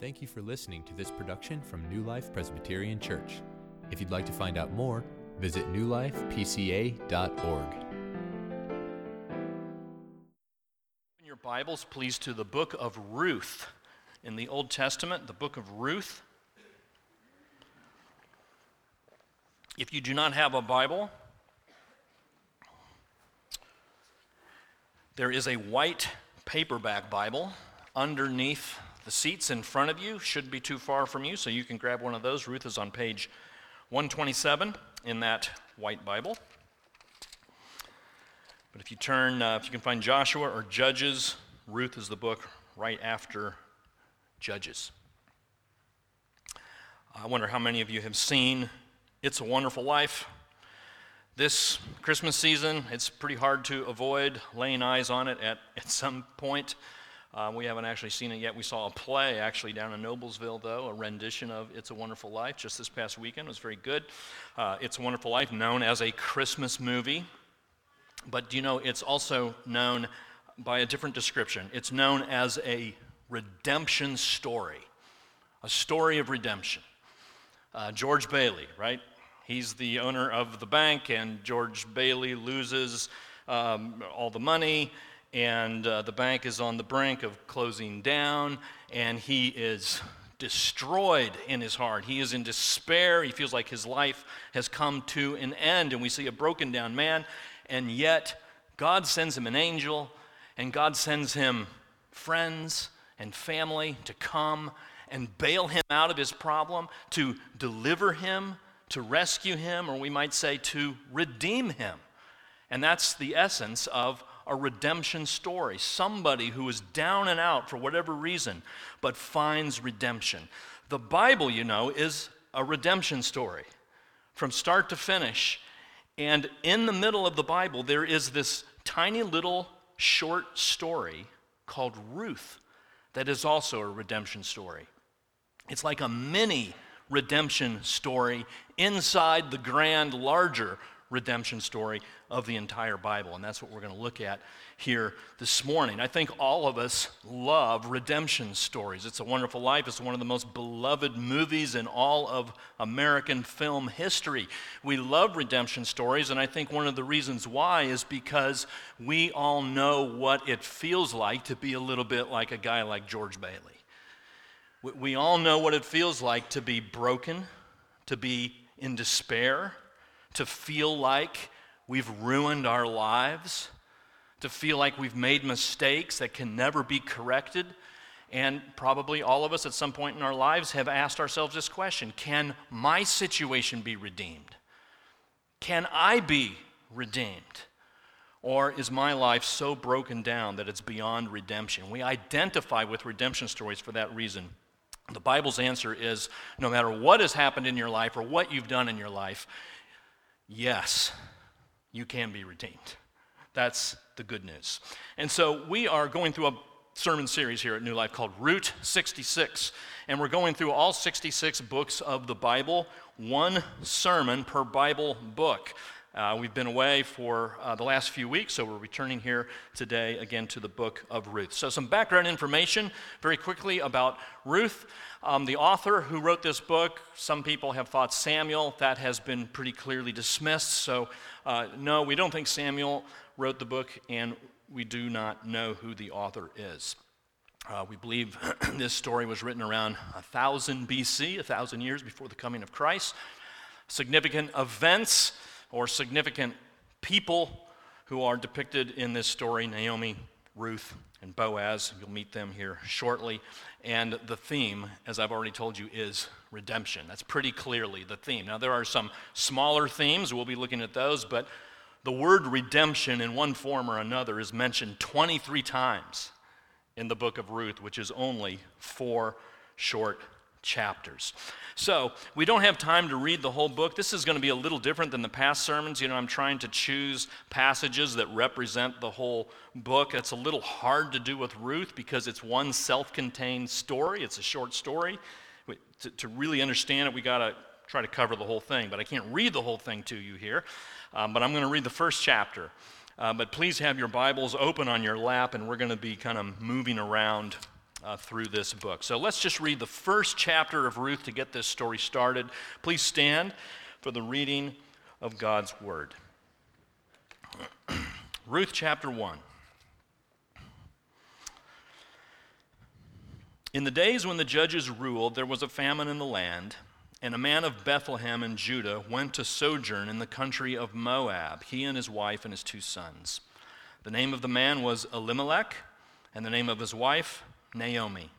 Thank you for listening to this production from New Life Presbyterian Church. If you'd like to find out more, visit newlifepca.org. In your Bibles, please, to the book of Ruth. In the Old Testament, the book of Ruth. If you do not have a Bible, there is a white paperback Bible underneath the seats in front of you. Shouldn't be too far from you, so you can grab one of those. Ruth is on page 127 in that white Bible. But if you turn, uh, if you can find Joshua or Judges, Ruth is the book right after Judges. I wonder how many of you have seen It's a Wonderful Life. This Christmas season, it's pretty hard to avoid laying eyes on it at, at some point. Uh, we haven't actually seen it yet. We saw a play actually down in Noblesville, though, a rendition of It's a Wonderful Life just this past weekend. It was very good. Uh, it's a Wonderful Life, known as a Christmas movie. But do you know it's also known by a different description? It's known as a redemption story, a story of redemption. Uh, George Bailey, right? He's the owner of the bank, and George Bailey loses um, all the money, and uh, the bank is on the brink of closing down, and he is destroyed in his heart. He is in despair. He feels like his life has come to an end, and we see a broken down man, and yet God sends him an angel, and God sends him friends and family to come and bail him out of his problem, to deliver him, to rescue him, or we might say to redeem him. And that's the essence of a redemption story. Somebody who is down and out for whatever reason, but finds redemption. The Bible, you know, is a redemption story from start to finish. And in the middle of the Bible, there is this tiny little short story called Ruth that is also a redemption story. It's like a mini redemption story inside the grand, larger redemption story of the entire Bible. And that's what we're going to look at here this morning. I think all of us love redemption stories. It's a Wonderful Life. It's one of the most beloved movies in all of American film history. We love redemption stories, and I think one of the reasons why is because we all know what it feels like to be a little bit like a guy like George Bailey. We all know what it feels like to be broken, to be in despair, to feel like we've ruined our lives, to feel like we've made mistakes that can never be corrected. And probably all of us at some point in our lives have asked ourselves this question Can my situation be redeemed? Can I be redeemed? Or is my life so broken down that it's beyond redemption? We identify with redemption stories for that reason. The Bible's answer is no matter what has happened in your life or what you've done in your life, yes, you can be redeemed. That's the good news. And so we are going through a sermon series here at New Life called Route 66. And we're going through all 66 books of the Bible, one sermon per Bible book. Uh, we've been away for uh, the last few weeks, so we're returning here today again to the book of Ruth. So, some background information very quickly about Ruth. Um, the author who wrote this book, some people have thought Samuel. That has been pretty clearly dismissed. So, uh, no, we don't think Samuel wrote the book, and we do not know who the author is. Uh, we believe this story was written around 1000 BC, 1,000 years before the coming of Christ. Significant events or significant people who are depicted in this story Naomi, Ruth, and Boaz. You'll meet them here shortly. And the theme, as I've already told you, is redemption. That's pretty clearly the theme. Now, there are some smaller themes, we'll be looking at those, but the word redemption in one form or another is mentioned 23 times in the book of Ruth, which is only four short chapters. So, we don't have time to read the whole book. This is going to be a little different than the past sermons. You know, I'm trying to choose passages that represent the whole book. It's a little hard to do with Ruth because it's one self contained story, it's a short story. To, to, really understand it, we got to try to cover the whole thing. But I can't read the whole thing to you here. Um, but I'm going to read the first chapter. Uh, but please have your Bibles open on your lap, and we're going to be kind of moving around uh, through this book. So let's just read the first chapter of Ruth to get this story started. Please stand for the reading of God's Word. Ruth chapter 1. In the days when the judges ruled, there was a famine in the land, and a man of Bethlehem in Judah went to sojourn in the country of Moab, he and his wife and his two sons. The name of the man was Elimelech, and the name of his wife, Naomi.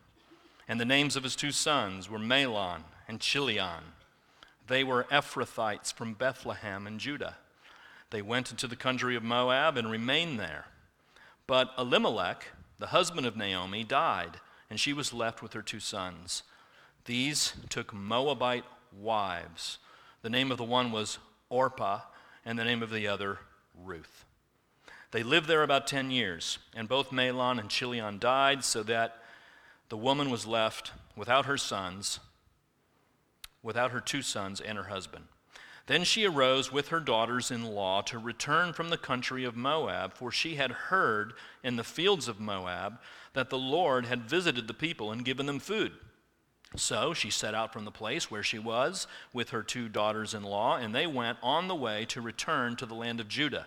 And the names of his two sons were Mahlon and Chilion. They were Ephrathites from Bethlehem in Judah. They went into the country of Moab and remained there. But Elimelech, the husband of Naomi, died, and she was left with her two sons. These took Moabite wives. The name of the one was Orpah, and the name of the other, Ruth. They lived there about 10 years, and both Mahlon and Chilion died, so that the woman was left without her sons, without her two sons and her husband. Then she arose with her daughters in law to return from the country of Moab, for she had heard in the fields of Moab that the Lord had visited the people and given them food. So she set out from the place where she was with her two daughters in law, and they went on the way to return to the land of Judah.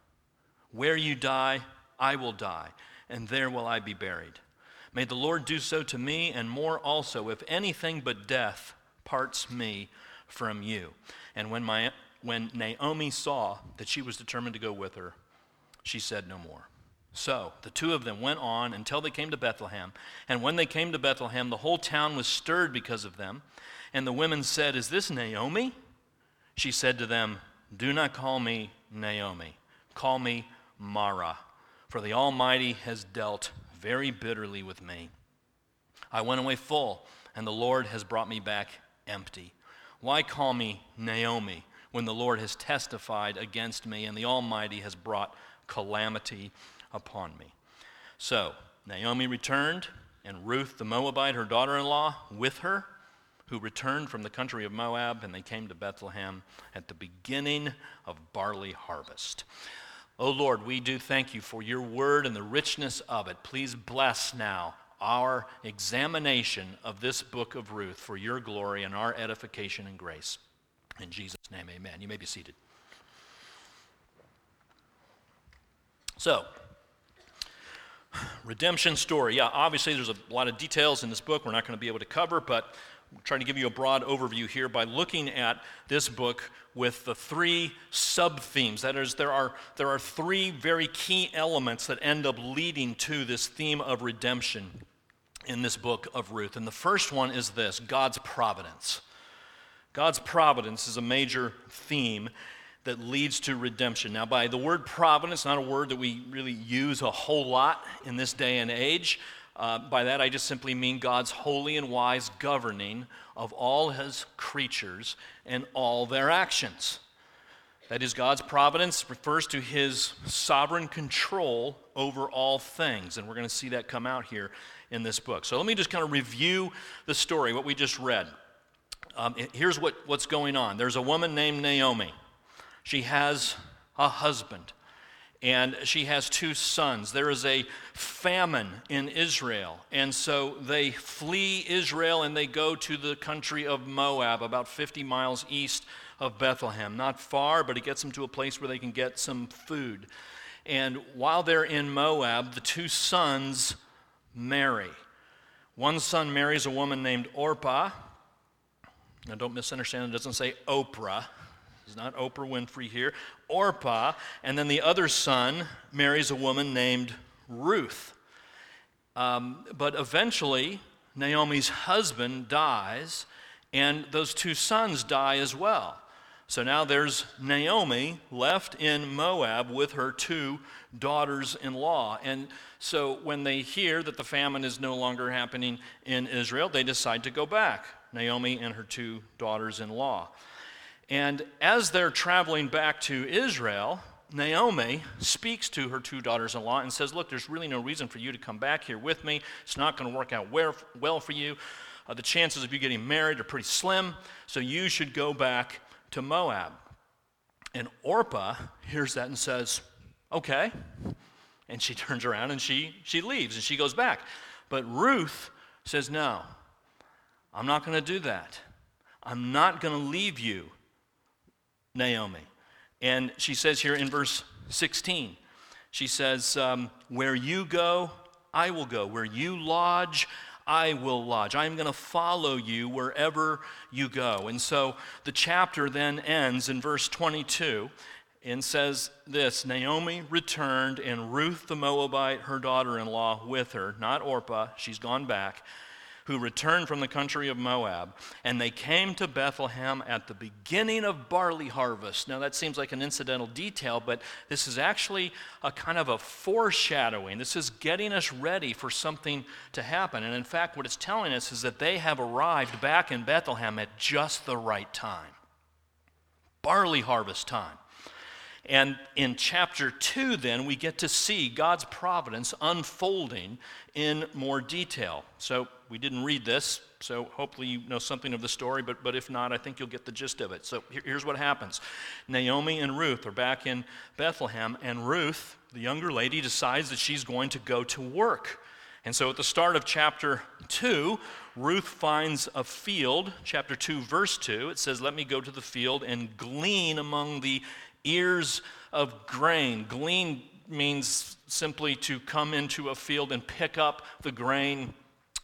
Where you die, I will die, and there will I be buried. May the Lord do so to me, and more also, if anything but death parts me from you. And when, my, when Naomi saw that she was determined to go with her, she said no more. So the two of them went on until they came to Bethlehem. And when they came to Bethlehem, the whole town was stirred because of them. And the women said, Is this Naomi? She said to them, Do not call me Naomi, call me Mara, for the Almighty has dealt very bitterly with me. I went away full, and the Lord has brought me back empty. Why call me Naomi when the Lord has testified against me and the Almighty has brought calamity upon me? So Naomi returned, and Ruth the Moabite, her daughter in law, with her, who returned from the country of Moab, and they came to Bethlehem at the beginning of barley harvest. Oh Lord, we do thank you for your word and the richness of it. Please bless now our examination of this book of Ruth for your glory and our edification and grace. In Jesus' name, amen. You may be seated. So, redemption story. Yeah, obviously there's a lot of details in this book we're not going to be able to cover, but trying to give you a broad overview here by looking at this book with the three sub themes. That is, there are, there are three very key elements that end up leading to this theme of redemption in this book of Ruth. And the first one is this God's providence. God's providence is a major theme that leads to redemption. Now, by the word providence, not a word that we really use a whole lot in this day and age. Uh, by that, I just simply mean God's holy and wise governing of all his creatures and all their actions. That is, God's providence refers to his sovereign control over all things. And we're going to see that come out here in this book. So let me just kind of review the story, what we just read. Um, here's what, what's going on there's a woman named Naomi. She has a husband, and she has two sons. There is a famine in Israel, and so they flee Israel and they go to the country of Moab, about 50 miles east of Bethlehem. Not far, but it gets them to a place where they can get some food. And while they're in Moab, the two sons marry. One son marries a woman named Orpah. Now, don't misunderstand, it doesn't say Oprah. It's not Oprah Winfrey here. Orpah. And then the other son marries a woman named Ruth. Um, but eventually, Naomi's husband dies, and those two sons die as well. So now there's Naomi left in Moab with her two daughters in law. And so when they hear that the famine is no longer happening in Israel, they decide to go back, Naomi and her two daughters in law. And as they're traveling back to Israel, Naomi speaks to her two daughters in law and says, Look, there's really no reason for you to come back here with me. It's not going to work out well for you. Uh, the chances of you getting married are pretty slim, so you should go back to Moab. And Orpah hears that and says, Okay. And she turns around and she, she leaves and she goes back. But Ruth says, No, I'm not going to do that. I'm not going to leave you, Naomi. And she says here in verse 16, she says, um, Where you go, I will go. Where you lodge, I will lodge. I am going to follow you wherever you go. And so the chapter then ends in verse 22 and says this Naomi returned, and Ruth the Moabite, her daughter in law, with her, not Orpah, she's gone back who returned from the country of Moab, and they came to Bethlehem at the beginning of barley harvest. Now, that seems like an incidental detail, but this is actually a kind of a foreshadowing. This is getting us ready for something to happen. And in fact, what it's telling us is that they have arrived back in Bethlehem at just the right time barley harvest time. And in chapter 2, then, we get to see God's providence unfolding in more detail. So, we didn't read this, so hopefully you know something of the story, but, but if not, I think you'll get the gist of it. So, here, here's what happens Naomi and Ruth are back in Bethlehem, and Ruth, the younger lady, decides that she's going to go to work. And so, at the start of chapter 2, Ruth finds a field, chapter 2, verse 2. It says, Let me go to the field and glean among the ears of grain. Glean means simply to come into a field and pick up the grain,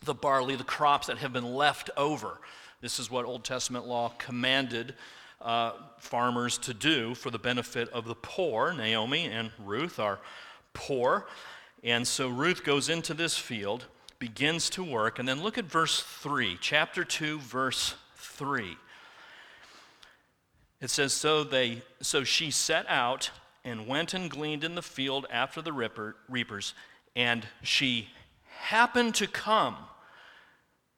the barley, the crops that have been left over. This is what Old Testament law commanded uh, farmers to do for the benefit of the poor. Naomi and Ruth are poor. And so Ruth goes into this field, begins to work, and then look at verse 3, chapter 2, verse 3. It says, so, they, so she set out and went and gleaned in the field after the ripper, reapers, and she happened to come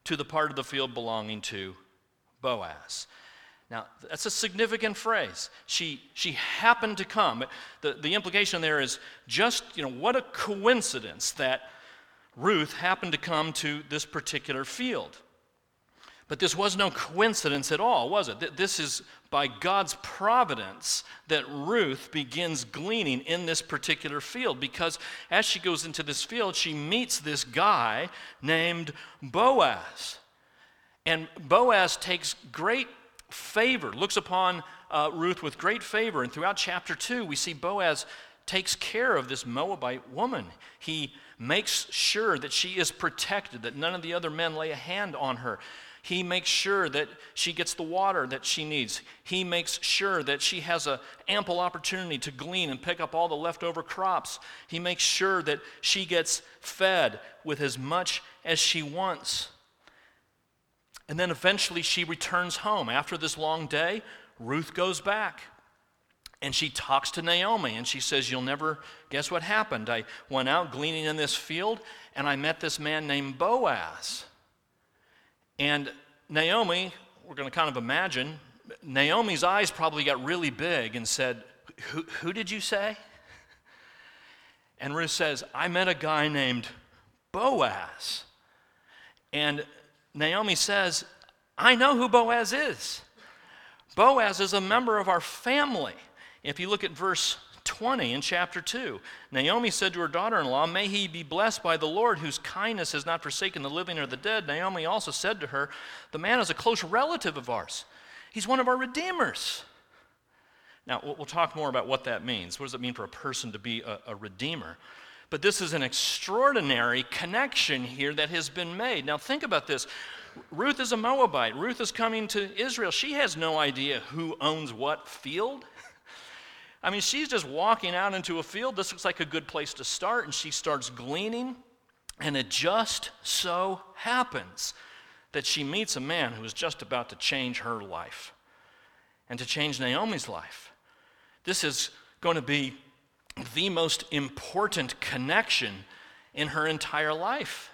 to the part of the field belonging to Boaz. Now, that's a significant phrase. She, she happened to come. The, the implication there is just, you know, what a coincidence that Ruth happened to come to this particular field. But this was no coincidence at all, was it? This is by God's providence that Ruth begins gleaning in this particular field because as she goes into this field, she meets this guy named Boaz. And Boaz takes great favor, looks upon uh, Ruth with great favor. And throughout chapter 2, we see Boaz takes care of this Moabite woman. He makes sure that she is protected, that none of the other men lay a hand on her. He makes sure that she gets the water that she needs. He makes sure that she has an ample opportunity to glean and pick up all the leftover crops. He makes sure that she gets fed with as much as she wants. And then eventually she returns home. After this long day, Ruth goes back. And she talks to Naomi and she says, You'll never guess what happened. I went out gleaning in this field and I met this man named Boaz. And Naomi, we're going to kind of imagine, Naomi's eyes probably got really big and said, Who, who did you say? And Ruth says, I met a guy named Boaz. And Naomi says, I know who Boaz is. Boaz is a member of our family. If you look at verse 20 in chapter 2, Naomi said to her daughter in law, May he be blessed by the Lord, whose kindness has not forsaken the living or the dead. Naomi also said to her, The man is a close relative of ours, he's one of our redeemers. Now, we'll talk more about what that means. What does it mean for a person to be a, a redeemer? But this is an extraordinary connection here that has been made. Now, think about this. Ruth is a Moabite. Ruth is coming to Israel. She has no idea who owns what field. I mean, she's just walking out into a field. This looks like a good place to start, and she starts gleaning. And it just so happens that she meets a man who is just about to change her life and to change Naomi's life. This is going to be the most important connection in her entire life.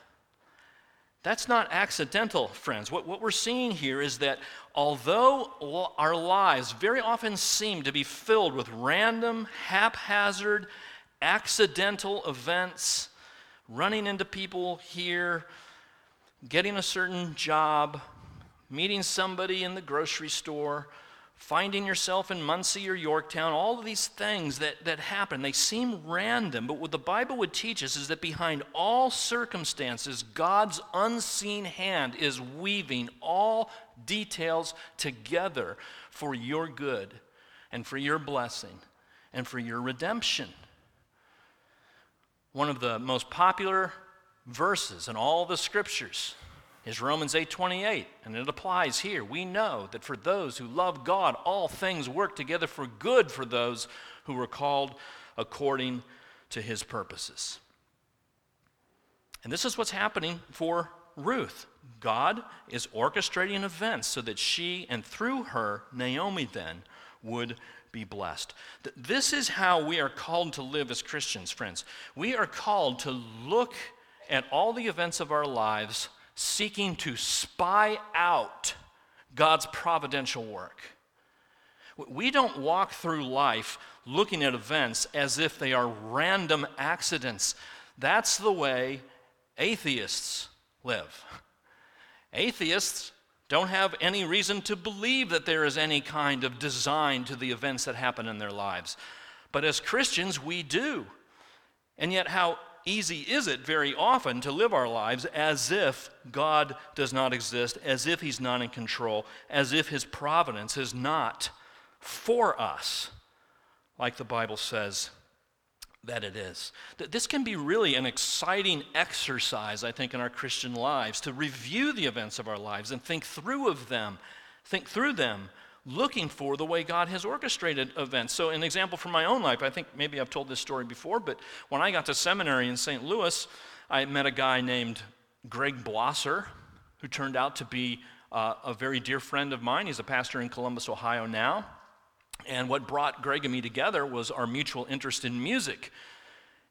That's not accidental, friends. What, what we're seeing here is that although our lives very often seem to be filled with random, haphazard, accidental events, running into people here, getting a certain job, meeting somebody in the grocery store, finding yourself in Muncie or Yorktown, all of these things that, that happen, they seem random, but what the Bible would teach us is that behind all circumstances, God's unseen hand is weaving all details together for your good and for your blessing and for your redemption. One of the most popular verses in all the scriptures is Romans 8:28, and it applies here. We know that for those who love God, all things work together for good for those who are called according to his purposes. And this is what's happening for Ruth. God is orchestrating events so that she and through her, Naomi then, would be blessed. This is how we are called to live as Christians, friends. We are called to look at all the events of our lives seeking to spy out God's providential work. We don't walk through life looking at events as if they are random accidents. That's the way atheists live. Atheists don't have any reason to believe that there is any kind of design to the events that happen in their lives. But as Christians, we do. And yet, how easy is it very often to live our lives as if God does not exist, as if He's not in control, as if His providence is not for us, like the Bible says that it is. This can be really an exciting exercise, I think, in our Christian lives to review the events of our lives and think through of them, think through them looking for the way God has orchestrated events. So, an example from my own life, I think maybe I've told this story before, but when I got to seminary in St. Louis, I met a guy named Greg Blosser, who turned out to be uh, a very dear friend of mine. He's a pastor in Columbus, Ohio now. And what brought Greg and me together was our mutual interest in music.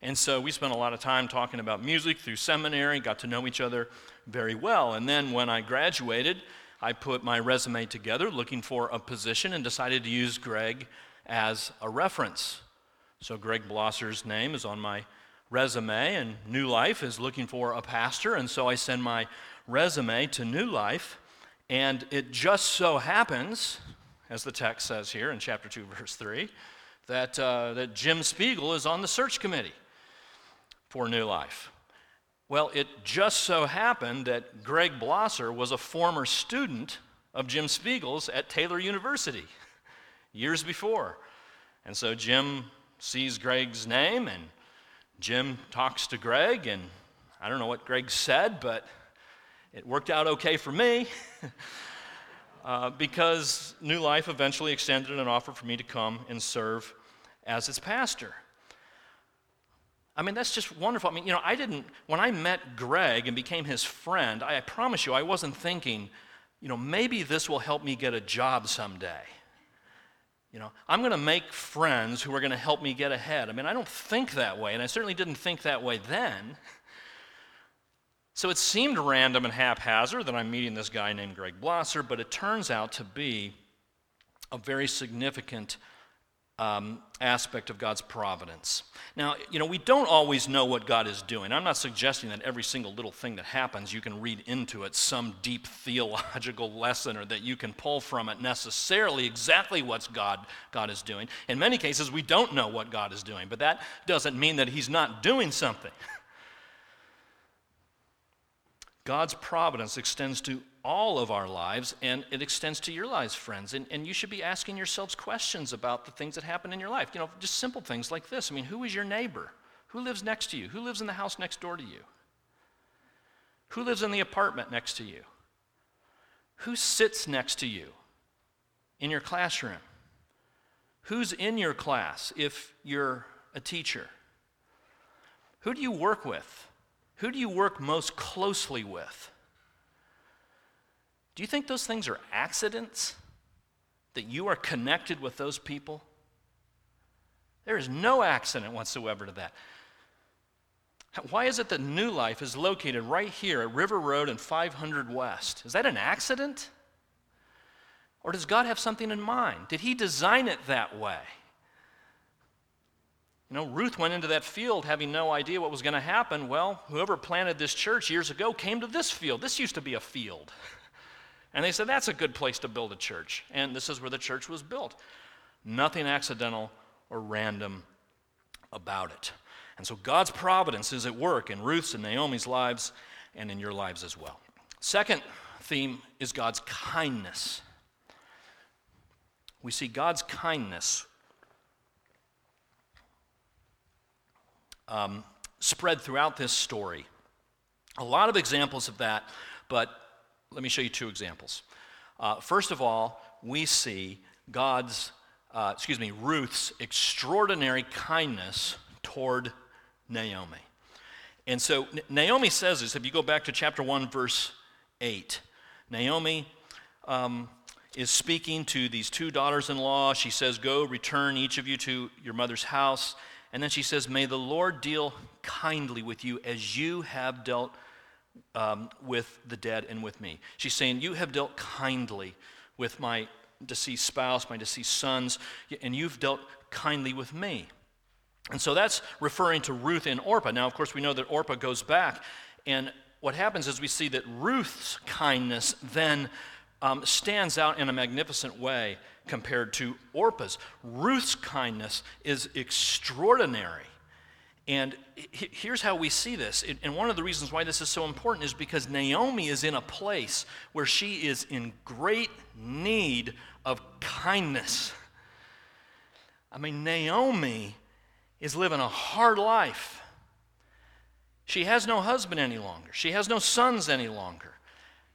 And so we spent a lot of time talking about music through seminary, got to know each other very well. And then when I graduated, I put my resume together looking for a position and decided to use Greg as a reference. So, Greg Blosser's name is on my resume, and New Life is looking for a pastor, and so I send my resume to New Life. And it just so happens, as the text says here in chapter 2, verse 3, that, uh, that Jim Spiegel is on the search committee for New Life. Well, it just so happened that Greg Blosser was a former student of Jim Spiegel's at Taylor University years before. And so Jim sees Greg's name, and Jim talks to Greg, and I don't know what Greg said, but it worked out okay for me. uh, because New Life eventually extended an offer for me to come and serve as its pastor. I mean, that's just wonderful. I mean, you know, I didn't, when I met Greg and became his friend, I, promise you, I wasn't thinking, you know, maybe this will help me get a job someday. You know, I'm going to make friends who are going to help me get ahead. I mean, I don't think that way, and I certainly didn't think that way then. So it seemed random and haphazard that I'm meeting this guy named Greg Blosser, but it turns out to be a very significant um, aspect of God's providence. Now, you know, we don't always know what God is doing. I'm not suggesting that every single little thing that happens you can read into it some deep theological lesson or that you can pull from it necessarily exactly what God, God is doing. In many cases, we don't know what God is doing, but that doesn't mean that He's not doing something. God's providence extends to all of our lives, and it extends to your lives, friends. And, and you should be asking yourselves questions about the things that happen in your life. You know, just simple things like this. I mean, who is your neighbor? Who lives next to you? Who lives in the house next door to you? Who lives in the apartment next to you? Who sits next to you in your classroom? Who's in your class if you're a teacher? Who do you work with? Who do you work most closely with? Do you think those things are accidents? That you are connected with those people? There is no accident whatsoever to that. Why is it that New Life is located right here at River Road and 500 West? Is that an accident? Or does God have something in mind? Did He design it that way? You know, Ruth went into that field having no idea what was going to happen. Well, whoever planted this church years ago came to this field. This used to be a field. And they said, that's a good place to build a church. And this is where the church was built. Nothing accidental or random about it. And so God's providence is at work in Ruth's and Naomi's lives and in your lives as well. Second theme is God's kindness. We see God's kindness um, spread throughout this story. A lot of examples of that, but let me show you two examples. Uh, first of all, we see God's, uh, excuse me, Ruth's extraordinary kindness toward Naomi. And so Naomi says this, if you go back to chapter 1, verse 8, Naomi um, is speaking to these two daughters in law. She says, Go, return each of you to your mother's house. And then she says, May the Lord deal kindly with you as you have dealt um, with the dead and with me. She's saying, You have dealt kindly with my deceased spouse, my deceased sons, and you've dealt kindly with me. And so that's referring to Ruth and Orpah. Now, of course, we know that Orpah goes back. And what happens is we see that Ruth's kindness then um, stands out in a magnificent way compared to Orpah's. Ruth's kindness is extraordinary. And here's how we see this. And one of the reasons why this is so important is because Naomi is in a place where she is in great need of kindness. I mean, Naomi is living a hard life. She has no husband any longer, she has no sons any longer.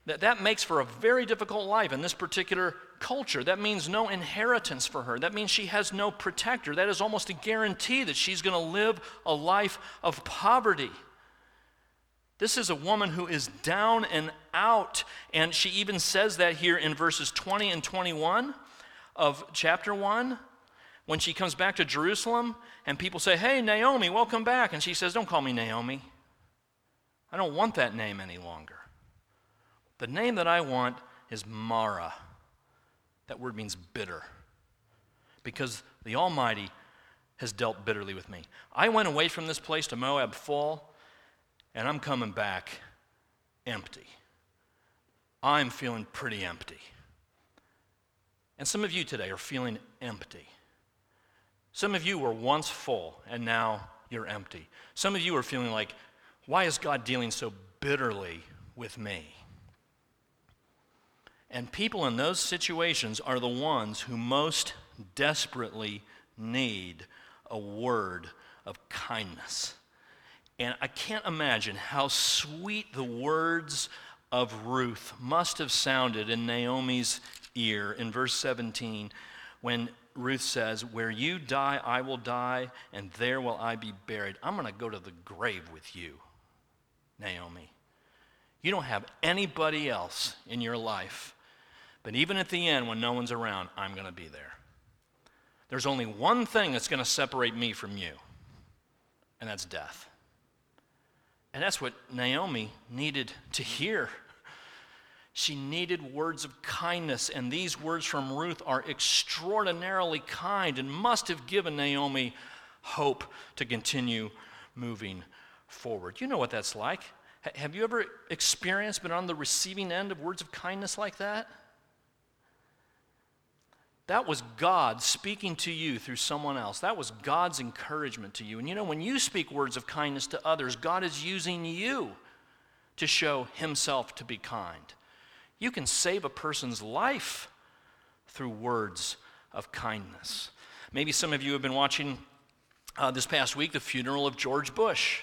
That, that makes for a very difficult life in this particular culture. That means no inheritance for her. That means she has no protector. That is almost a guarantee that she's going to live a life of poverty. This is a woman who is down and out. And she even says that here in verses 20 and 21 of chapter 1. When she comes back to Jerusalem and people say, Hey, Naomi, welcome back. And she says, Don't call me Naomi. I don't want that name any longer. The name that I want is Mara. That word means bitter. Because the Almighty has dealt bitterly with me. I went away from this place to Moab full, and I'm coming back empty. I'm feeling pretty empty. And some of you today are feeling empty. Some of you were once full, and now you're empty. Some of you are feeling like, why is God dealing so bitterly with me? And people in those situations are the ones who most desperately need a word of kindness. And I can't imagine how sweet the words of Ruth must have sounded in Naomi's ear in verse 17 when Ruth says, Where you die, I will die, and there will I be buried. I'm going to go to the grave with you, Naomi. You don't have anybody else in your life but even at the end, when no one's around, I'm going to be there. There's only one thing that's going to separate me from you, and that's death. And that's what Naomi needed to hear. She needed words of kindness, and these words from Ruth are extraordinarily kind and must have given Naomi hope to continue moving forward. You know what that's like. Have you ever experienced, been on the receiving end of words of kindness like that? That was God speaking to you through someone else. That was God's encouragement to you. And you know, when you speak words of kindness to others, God is using you to show Himself to be kind. You can save a person's life through words of kindness. Maybe some of you have been watching uh, this past week the funeral of George Bush.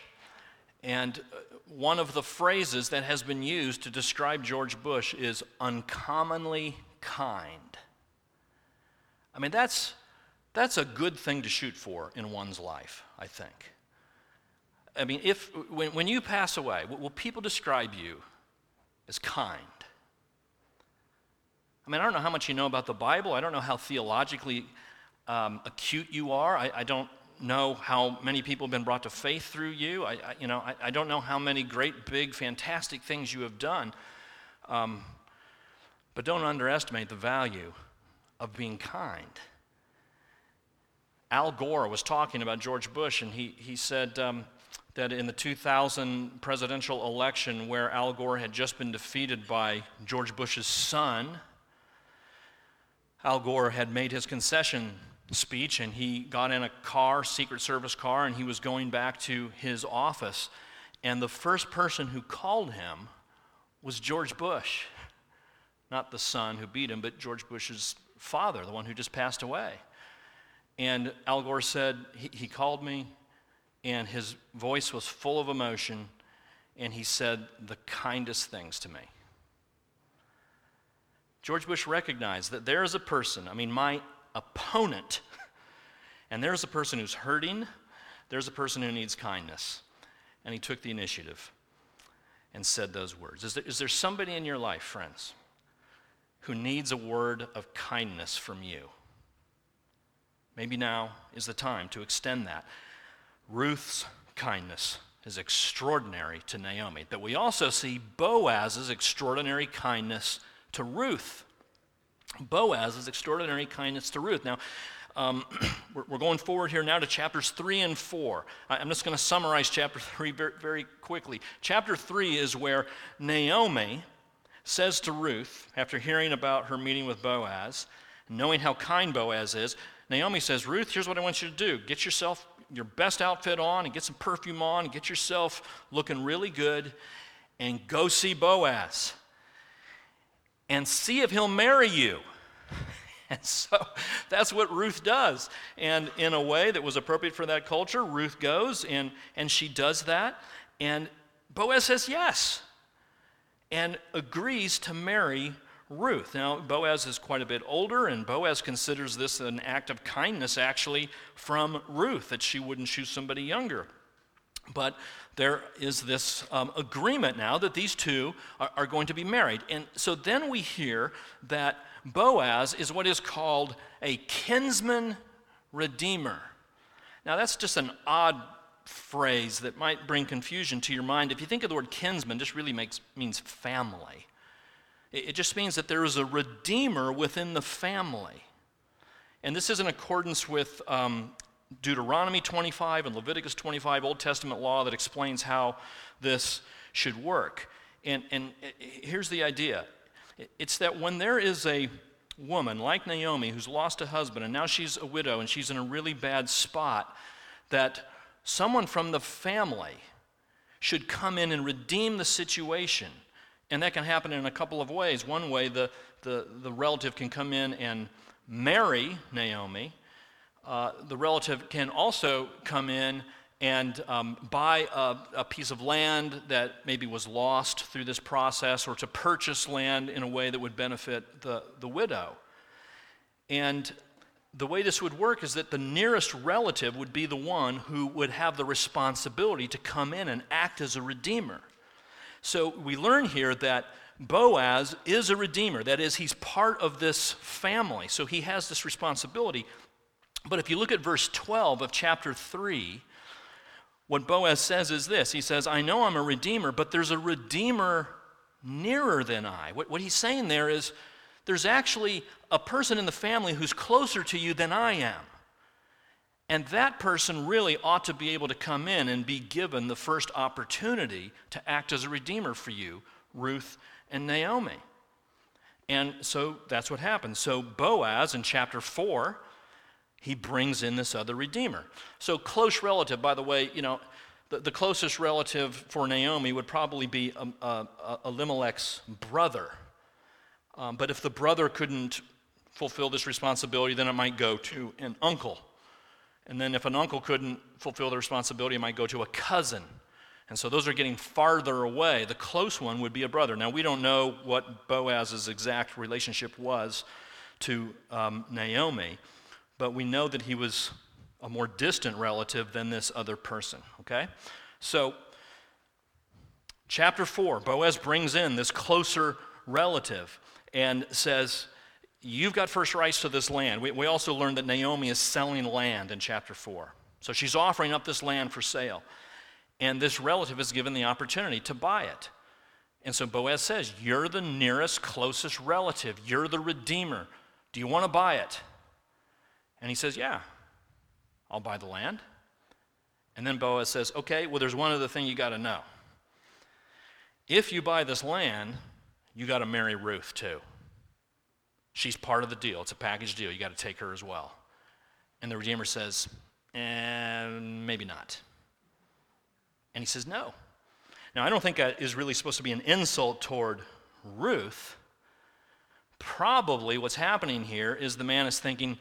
And uh, one of the phrases that has been used to describe George Bush is uncommonly kind. I mean, that's, that's a good thing to shoot for in one's life, I think. I mean, if, when, when you pass away, will people describe you as kind? I mean, I don't know how much you know about the Bible. I don't know how theologically um, acute you are. I, I, don't know how many people have been brought to faith through you. I, I you know, I, I, don't know how many great, big, fantastic things you have done. Um, but don't underestimate the value of being kind. Al Gore was talking about George Bush, and he, he said um, that in the 2000 presidential election, where Al Gore had just been defeated by George Bush's son, Al Gore had made his concession speech and he got in a car, Secret Service car, and he was going back to his office. And the first person who called him was George Bush. Not the son who beat him, but George Bush's father, the one who just passed away. And Al Gore said, he, he called me, and his voice was full of emotion, and he said the kindest things to me. George Bush recognized that there is a person, I mean, my opponent, and there's a person who's hurting, there's a person who needs kindness. And he took the initiative and said those words. Is there, is there somebody in your life, friends? Who needs a word of kindness from you. Maybe now is the time to extend that. Ruth's kindness is extraordinary to Naomi, but we also see Boaz's extraordinary kindness to Ruth. Boaz's extraordinary kindness to Ruth. Now, um, we're, going forward here now to chapters 3 and 4. I'm just going to summarize chapter 3 very, very quickly. Chapter 3 is where Naomi says to Ruth, after hearing about her meeting with Boaz, knowing how kind Boaz is, Naomi says, Ruth, here's what I want you to do. Get yourself your best outfit on and get some perfume on and get yourself looking really good and go see Boaz and see if he'll marry you. And so that's what Ruth does. And in a way that was appropriate for that culture, Ruth goes and, and she does that. And Boaz says yes and agrees to marry Ruth. Now, Boaz is quite a bit older, and Boaz considers this an act of kindness actually from Ruth, that she wouldn't choose somebody younger. But there is this um, agreement now that these two are, are going to be married. And so then we hear that Boaz is what is called a kinsman redeemer. Now, that's just an odd phrase that might bring confusion to your mind. If you think of the word kinsman, just really makes, means family. It, it just means that there is a redeemer within the family. And this is in accordance with um, Deuteronomy 25 and Leviticus 25, Old Testament law that explains how this should work. And, and here's the idea it's that when there is a woman like Naomi who's lost a husband and now she's a widow and she's in a really bad spot, that someone from the family should come in and redeem the situation. And that can happen in a couple of ways. One way, the, the, the relative can come in and marry Naomi. Uh, the relative can also come in and um, buy a, a, piece of land that maybe was lost through this process, or to purchase land in a way that would benefit the, the widow. And the way this would work is that the nearest relative would be the one who would have the responsibility to come in and act as a redeemer. So we learn here that Boaz is a redeemer. That is, he's part of this family. So he has this responsibility. But if you look at verse 12 of chapter 3, what Boaz says is this He says, I know I'm a redeemer, but there's a redeemer nearer than I. What, what he's saying there is there's actually a person in the family who's closer to you than I am. And that person really ought to be able to come in and be given the first opportunity to act as a redeemer for you, Ruth and Naomi. And so that's what happens. So Boaz in chapter 4, he brings in this other redeemer. So close relative, by the way, you know, the, the closest relative for Naomi would probably be um, uh, uh, Elimelech's brother. Um, but if the brother couldn't fulfill this responsibility, then it might go to an uncle. And then if an uncle couldn't fulfill the responsibility, it might go to a cousin. And so those are getting farther away. The close one would be a brother. Now, we don't know what Boaz's exact relationship was to um, Naomi, but we know that he was a more distant relative than this other person, okay? So, chapter 4, Boaz brings in this closer relative and says, You've got first rights to this land. We, we also learned that Naomi is selling land in chapter 4. So she's offering up this land for sale. And this relative is given the opportunity to buy it. And so Boaz says, You're the nearest, closest relative. You're the redeemer. Do you want to buy it? And he says, Yeah, I'll buy the land. And then Boaz says, Okay, well, there's one other thing you got to know. If you buy this land, you got to marry Ruth too. She's part of the deal. It's a package deal. You got to take her as well. And the Redeemer says, eh, maybe not. And he says, No. Now, I don't think that is really supposed to be an insult toward Ruth. Probably what's happening here is the man is thinking,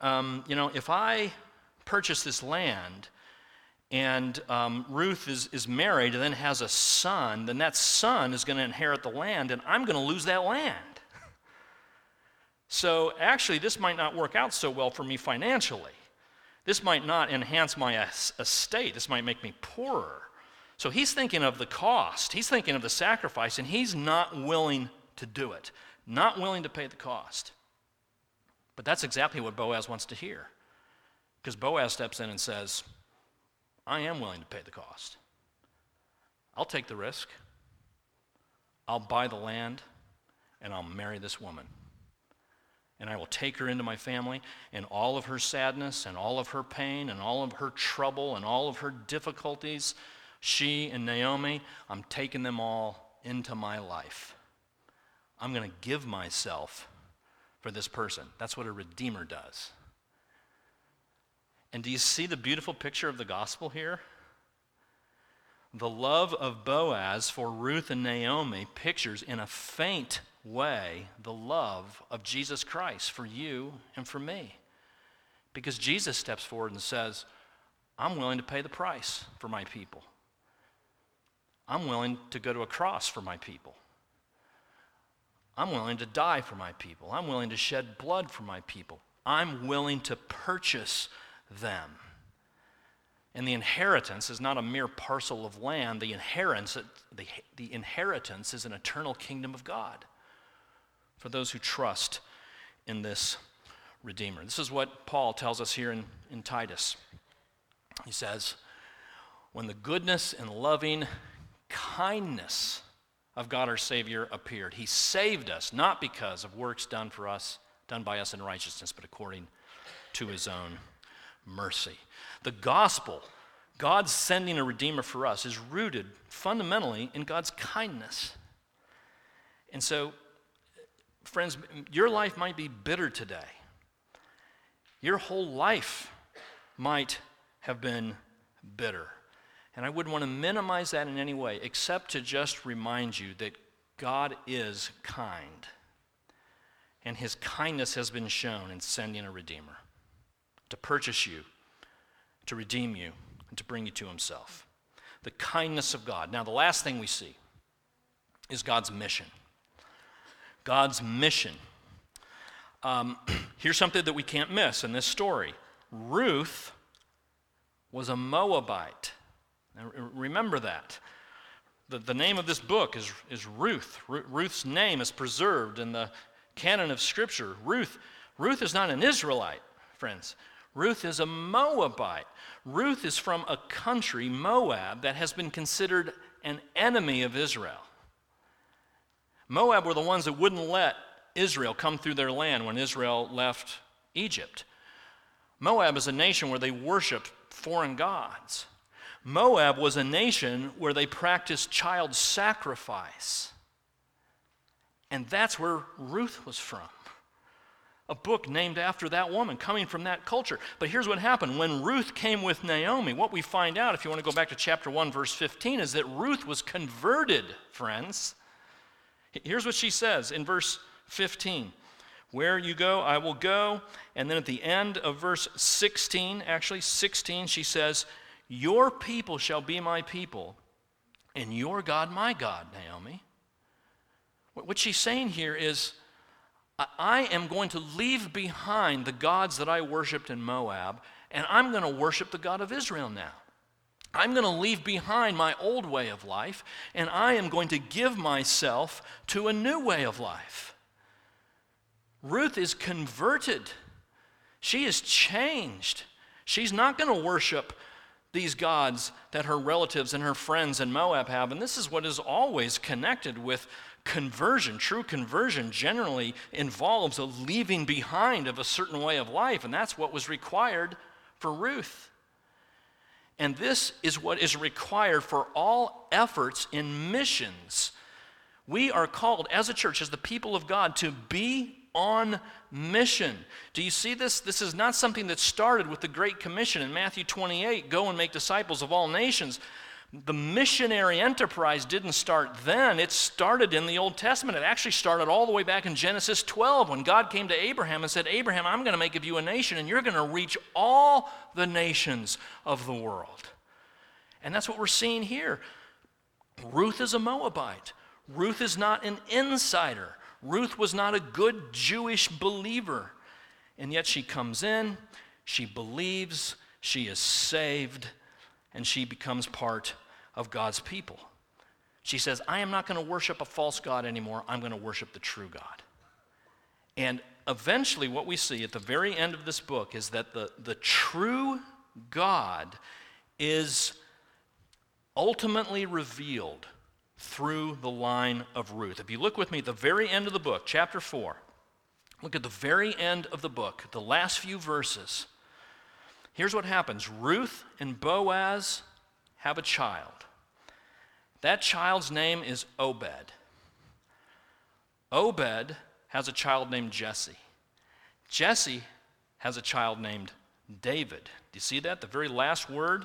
um, you know, if I purchase this land and um, Ruth is, is married and then has a son, then that son is going to inherit the land and I'm going to lose that land. So actually, this might not work out so well for me financially. This might not enhance my estate. This might make me poorer. So he's thinking of the cost, he's thinking of the sacrifice, and he's not willing to do it, not willing to pay the cost. But that's exactly what Boaz wants to hear. Because Boaz steps in and says, I am willing to pay the cost. I'll take the risk. I'll buy the land and I'll marry this woman. And I will take her into my family, and all of her sadness, and all of her pain, and all of her trouble, and all of her difficulties, she and Naomi, I'm taking them all into my life. I'm going to give myself for this person. That's what a redeemer does. And do you see the beautiful picture of the gospel here? The love of Boaz for Ruth and Naomi pictures in a faint way the love of Jesus Christ for you and for me. Because Jesus steps forward and says, I'm willing to pay the price for my people. I'm willing to go to a cross for my people. I'm willing to die for my people. I'm willing to shed blood for my people. I'm willing to purchase them. And the inheritance is not a mere parcel of land. The inheritance, the, the inheritance is an eternal kingdom of God for those who trust in this Redeemer. This is what Paul tells us here in, in Titus. He says, When the goodness and loving kindness of God our Savior appeared. He saved us not because of works done for us, done by us in righteousness, but according to his own mercy. The gospel, God sending a redeemer for us, is rooted fundamentally in God's kindness. And so, friends, your life might be bitter today. Your whole life might have been bitter. And I wouldn't want to minimize that in any way, except to just remind you that God is kind. And his kindness has been shown in sending a Redeemer to purchase you, to redeem you, and to bring you to himself. The kindness of God. Now, the last thing we see is God's mission. God's mission. Um, here's something that we can't miss in this story Ruth was a Moabite. Now, remember that. The, the name of this book is, is Ruth. Ruth's name is preserved in the canon of Scripture. Ruth, Ruth is not an Israelite, friends. Ruth is a Moabite. Ruth is from a country, Moab, that has been considered an enemy of Israel. Moab were the ones that wouldn't let Israel come through their land when Israel left Egypt. Moab is a nation where they worshiped foreign gods. Moab was a nation where they practiced child sacrifice. And that's where Ruth was from. A book named after that woman, coming from that culture. But here's what happened. When Ruth came with Naomi, what we find out, if you want to go back to chapter 1, verse 15, is that Ruth was converted, friends. Here's what she says in verse 15 Where you go, I will go. And then at the end of verse 16, actually 16, she says, Your people shall be my people, and your God my God, Naomi. What she's saying here is, I am going to leave behind the gods that I worshiped in Moab, and I'm going to worship the God of Israel now. I'm going to leave behind my old way of life, and I am going to give myself to a new way of life. Ruth is converted. She is changed. She's not going to worship these gods that her relatives and her friends in Moab have. And this is what is always connected with conversion. True conversion generally involves a leaving behind of a certain way of life, and that's what was required for Ruth. And this is what is required for all efforts in missions. We are called as a church, as the people of God, to be on mission. Do you see this? This is not something that started with the Great Commission in Matthew 28 go and make disciples of all nations. The missionary enterprise didn't start then, it started in the Old Testament. It actually started all the way back in Genesis 12 when God came to Abraham and said, Abraham, I'm going to make of you a nation, and you're going to reach all the nations of the world. And that's what we're seeing here. Ruth is a Moabite. Ruth is not an insider. Ruth was not a good Jewish believer. And yet she comes in, she believes, she is saved, and she becomes part of God's people. She says, I am not going to worship a false God anymore. I'm going to worship the true God. And eventually, what we see at the very end of this book is that the, the true God is ultimately revealed through the line of Ruth. If you look with me at the very end of the book, chapter 4, look at the very end of the book, the last few verses. Here's what happens Ruth and Boaz have a child. That child's name is Obed. Obed has a child named Jesse. Jesse has a child named David. Do you see that? The very last word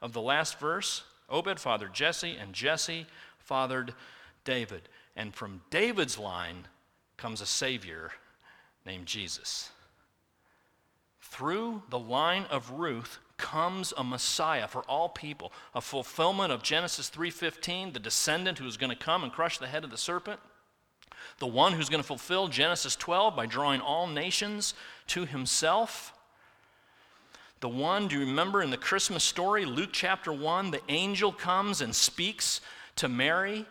of the last verse? Obed fathered Jesse, and Jesse fathered David. And from David's line comes a Savior named Jesus. Through the line of Ruth comes a Messiah for all people, a fulfillment of Genesis 3:15, the descendant who is going to come and crush the head of the serpent, the one who's going to fulfill Genesis 12 by drawing all nations to himself. The one, do you remember in the Christmas story, Luke chapter 1, the angel comes and speaks to Mary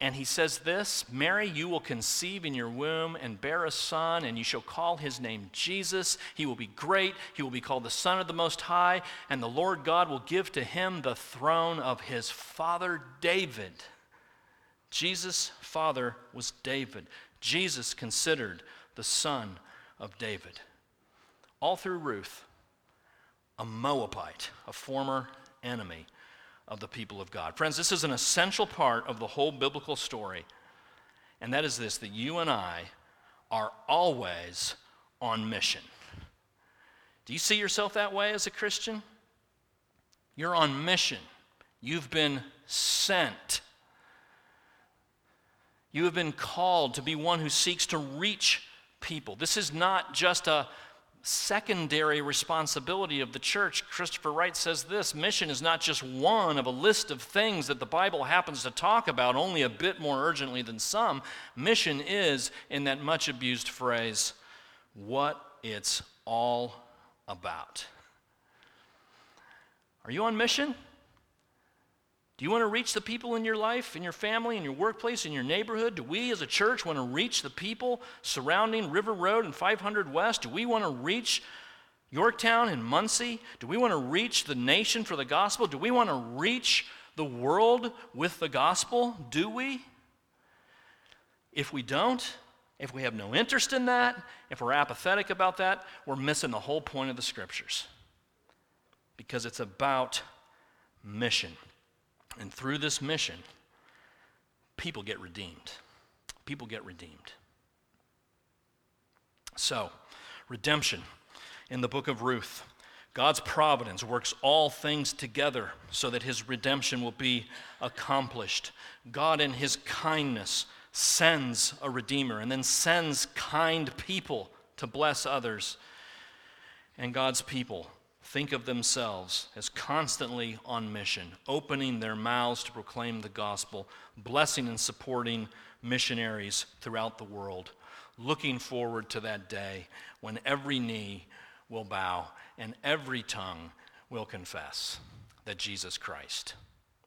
and he says this Mary, you will conceive in your womb and bear a son, and you shall call his name Jesus. He will be great. He will be called the Son of the Most High, and the Lord God will give to him the throne of his father David. Jesus' father was David. Jesus considered the son of David. All through Ruth, a Moabite, a former enemy of the people of God. Friends, this is an essential part of the whole biblical story, and that is this that you and I are always on mission. Do you see yourself that way as a Christian? You're on mission. You've been sent. You have been called to be one who seeks to reach people. This is not just a secondary responsibility of the church. Christopher Wright says this mission is not just one of a list of things that the Bible happens to talk about only a bit more urgently than some. Mission is, in that much abused phrase, what it's all about. Are you on mission? Do you want to reach the people in your life, in your family, in your workplace, in your neighborhood? Do we as a church want to reach the people surrounding River Road and 500 West? Do we want to reach Yorktown and Muncie? Do we want to reach the nation for the gospel? Do we want to reach the world with the gospel? Do we? If we don't, if we have no interest in that, if we're apathetic about that, we're missing the whole point of the scriptures. Because it's about mission. And through this mission, people get redeemed. People get redeemed. So, redemption in the book of Ruth. God's providence works all things together so that his redemption will be accomplished. God, in his kindness, sends a redeemer and then sends kind people to bless others. And God's people think of themselves as constantly on mission, opening their mouths to proclaim the gospel, blessing and supporting missionaries throughout the world, looking forward to that day when every knee will bow and every tongue will confess that Jesus Christ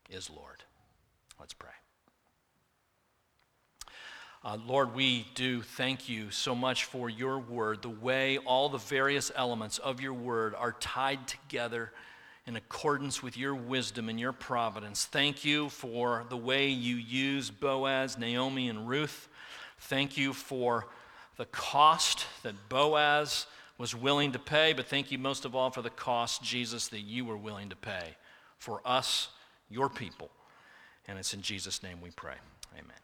is Lord. Let's pray. Uh, Lord, we do thank you so much for your word, the way all the various elements of your word are tied together in accordance with your wisdom and your providence. Thank you for the way you use Boaz, Naomi, and Ruth. Thank you for the cost that Boaz was willing to pay, but thank you most of all for the cost, Jesus, that you were willing to pay for us, your people. And it's in Jesus' name we pray. Amen.